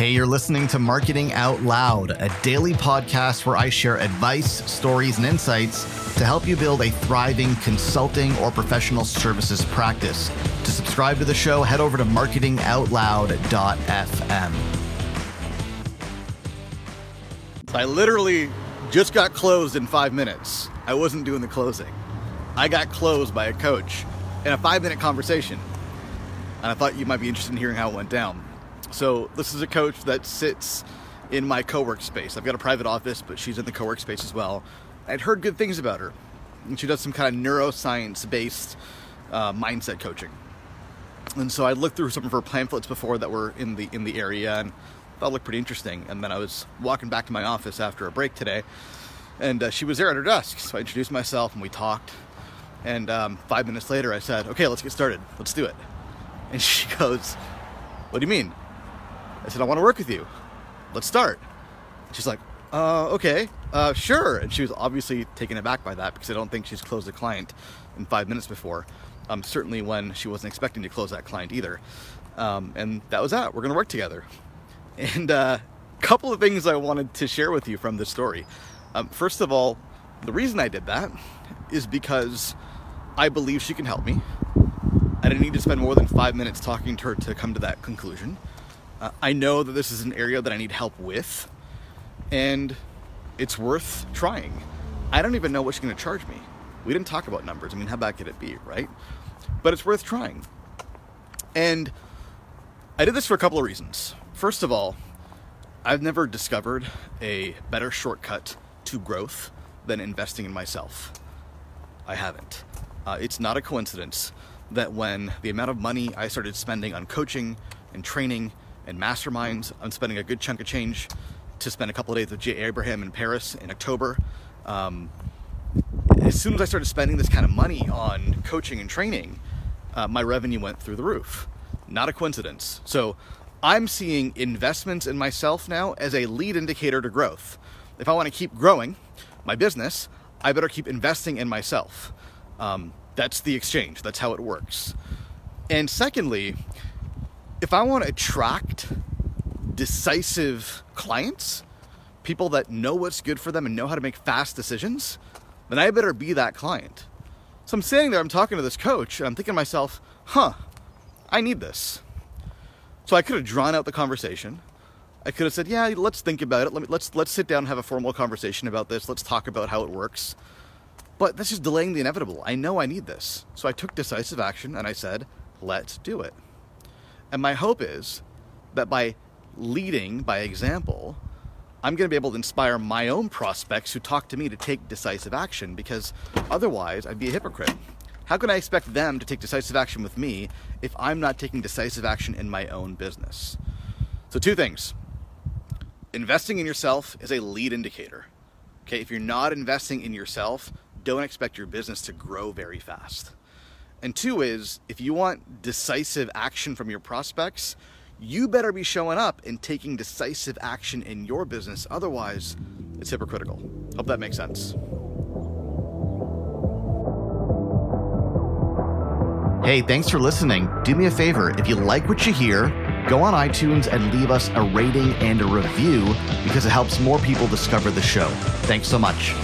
Hey, you're listening to Marketing Out Loud, a daily podcast where I share advice, stories, and insights to help you build a thriving consulting or professional services practice. To subscribe to the show, head over to marketingoutloud.fm. I literally just got closed in five minutes. I wasn't doing the closing. I got closed by a coach in a five minute conversation. And I thought you might be interested in hearing how it went down. So this is a coach that sits in my co-work space. I've got a private office, but she's in the co-work space as well. I'd heard good things about her, and she does some kind of neuroscience-based uh, mindset coaching. And so I looked through some of her pamphlets before that were in the in the area, and that looked pretty interesting. And then I was walking back to my office after a break today, and uh, she was there at her desk. So I introduced myself, and we talked. And um, five minutes later, I said, "Okay, let's get started. Let's do it." And she goes, "What do you mean?" I said, I want to work with you. Let's start. She's like, uh, okay, uh, sure. And she was obviously taken aback by that because I don't think she's closed a client in five minutes before. Um, certainly when she wasn't expecting to close that client either. Um, and that was that. We're going to work together. And a uh, couple of things I wanted to share with you from this story. Um, first of all, the reason I did that is because I believe she can help me. I didn't need to spend more than five minutes talking to her to come to that conclusion. Uh, I know that this is an area that I need help with, and it's worth trying. I don't even know what she's going to charge me. We didn't talk about numbers. I mean, how bad could it be, right? But it's worth trying. And I did this for a couple of reasons. First of all, I've never discovered a better shortcut to growth than investing in myself. I haven't. Uh, it's not a coincidence that when the amount of money I started spending on coaching and training and masterminds. I'm spending a good chunk of change to spend a couple of days with Jay Abraham in Paris in October. Um, as soon as I started spending this kind of money on coaching and training, uh, my revenue went through the roof. Not a coincidence. So I'm seeing investments in myself now as a lead indicator to growth. If I want to keep growing my business, I better keep investing in myself. Um, that's the exchange, that's how it works. And secondly, if I want to attract decisive clients, people that know what's good for them and know how to make fast decisions, then I better be that client. So I'm sitting there, I'm talking to this coach, and I'm thinking to myself, huh, I need this. So I could have drawn out the conversation. I could have said, yeah, let's think about it. Let me, let's, let's sit down and have a formal conversation about this. Let's talk about how it works. But that's just delaying the inevitable. I know I need this. So I took decisive action and I said, let's do it. And my hope is that by leading by example, I'm going to be able to inspire my own prospects who talk to me to take decisive action because otherwise I'd be a hypocrite. How can I expect them to take decisive action with me if I'm not taking decisive action in my own business? So, two things. Investing in yourself is a lead indicator. Okay, if you're not investing in yourself, don't expect your business to grow very fast. And two is if you want decisive action from your prospects, you better be showing up and taking decisive action in your business. Otherwise, it's hypocritical. Hope that makes sense. Hey, thanks for listening. Do me a favor if you like what you hear, go on iTunes and leave us a rating and a review because it helps more people discover the show. Thanks so much.